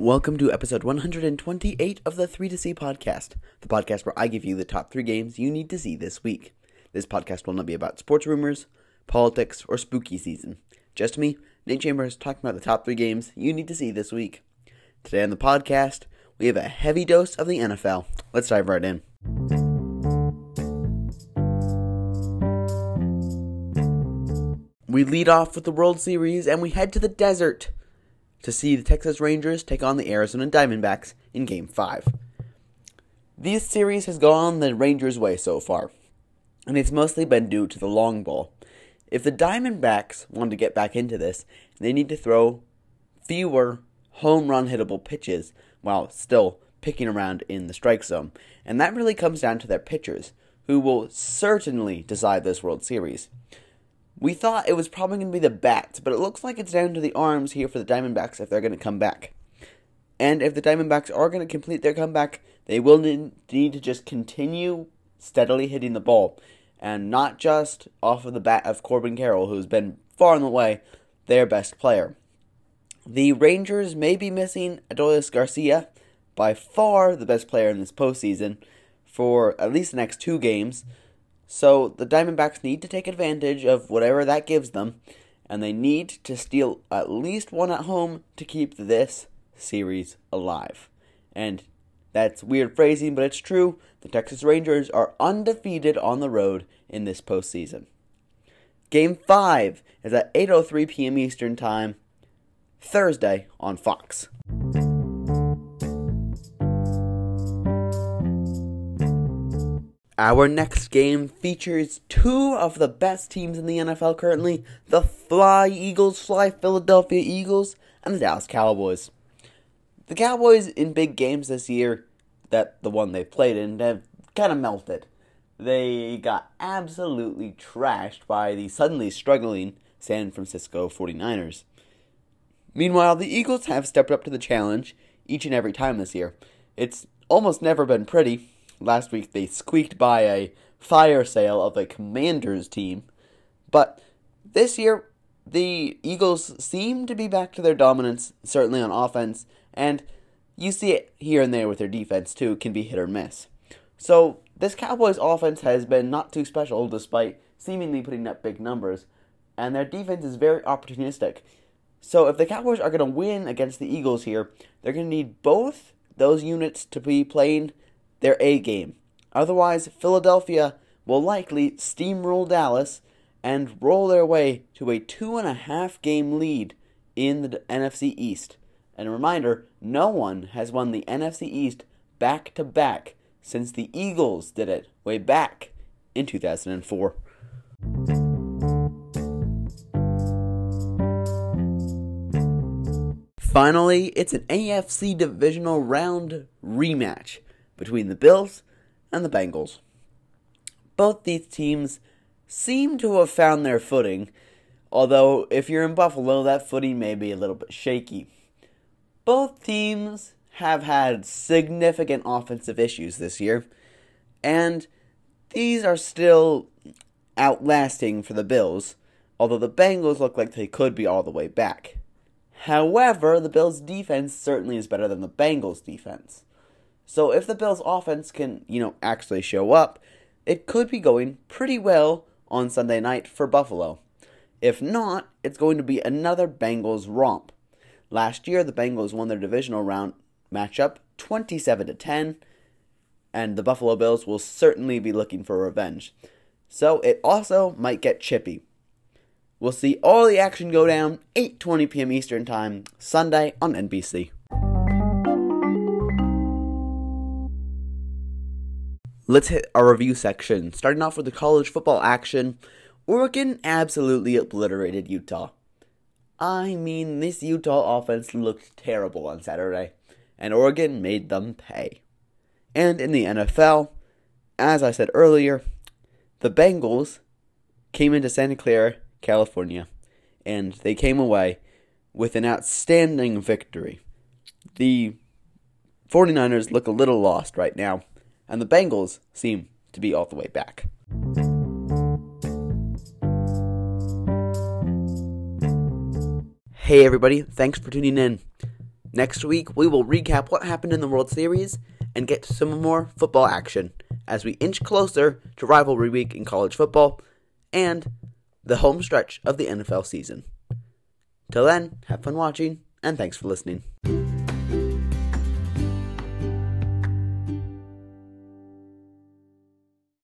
Welcome to episode 128 of the 3 to See podcast, the podcast where I give you the top three games you need to see this week. This podcast will not be about sports rumors, politics, or spooky season. Just me, Nate Chambers, talking about the top three games you need to see this week. Today on the podcast, we have a heavy dose of the NFL. Let's dive right in. We lead off with the World Series and we head to the desert to see the Texas Rangers take on the Arizona Diamondbacks in Game 5. This series has gone the Rangers' way so far, and it's mostly been due to the long ball. If the Diamondbacks want to get back into this, they need to throw fewer home run hittable pitches while still picking around in the strike zone. And that really comes down to their pitchers, who will certainly decide this World Series. We thought it was probably going to be the bats, but it looks like it's down to the arms here for the Diamondbacks if they're going to come back. And if the Diamondbacks are going to complete their comeback, they will need to just continue steadily hitting the ball. And not just off of the bat of Corbin Carroll, who's been far and away their best player. The Rangers may be missing Adolis Garcia, by far the best player in this postseason, for at least the next two games. So the Diamondbacks need to take advantage of whatever that gives them, and they need to steal at least one at home to keep this series alive. And that's weird phrasing, but it's true. The Texas Rangers are undefeated on the road in this postseason. Game 5 is at 8:03 p.m. Eastern Time, Thursday on Fox. Our next game features two of the best teams in the NFL currently the Fly Eagles, Fly Philadelphia Eagles, and the Dallas Cowboys. The Cowboys in big games this year, that the one they've played in, have kind of melted. They got absolutely trashed by the suddenly struggling San Francisco 49ers. Meanwhile, the Eagles have stepped up to the challenge each and every time this year. It's almost never been pretty, Last week they squeaked by a fire sale of a Commanders team. But this year, the Eagles seem to be back to their dominance, certainly on offense, and you see it here and there with their defense too, it can be hit or miss. So, this Cowboys offense has been not too special despite seemingly putting up big numbers, and their defense is very opportunistic. So, if the Cowboys are going to win against the Eagles here, they're going to need both those units to be playing their A game. Otherwise, Philadelphia will likely steamroll Dallas and roll their way to a two and a half game lead in the NFC East. And a reminder no one has won the NFC East back to back since the Eagles did it way back in 2004. Finally, it's an AFC divisional round rematch between the Bills and the Bengals. Both these teams seem to have found their footing, although if you're in Buffalo, that footing may be a little bit shaky. Both teams have had significant offensive issues this year, and these are still outlasting for the Bills, although the Bengals look like they could be all the way back. However, the Bills' defense certainly is better than the Bengals' defense. So if the Bills offense can, you know, actually show up, it could be going pretty well on Sunday night for Buffalo. If not, it's going to be another Bengals romp. Last year the Bengals won their divisional round matchup 27 to 10 and the Buffalo Bills will certainly be looking for revenge. So it also might get chippy. We'll see all the action go down 8:20 p.m. Eastern Time Sunday on NBC. Let's hit our review section. Starting off with the college football action, Oregon absolutely obliterated Utah. I mean, this Utah offense looked terrible on Saturday, and Oregon made them pay. And in the NFL, as I said earlier, the Bengals came into Santa Clara, California, and they came away with an outstanding victory. The 49ers look a little lost right now and the Bengals seem to be all the way back. Hey everybody, thanks for tuning in. Next week, we will recap what happened in the World Series and get to some more football action as we inch closer to rivalry week in college football and the home stretch of the NFL season. Till then, have fun watching, and thanks for listening.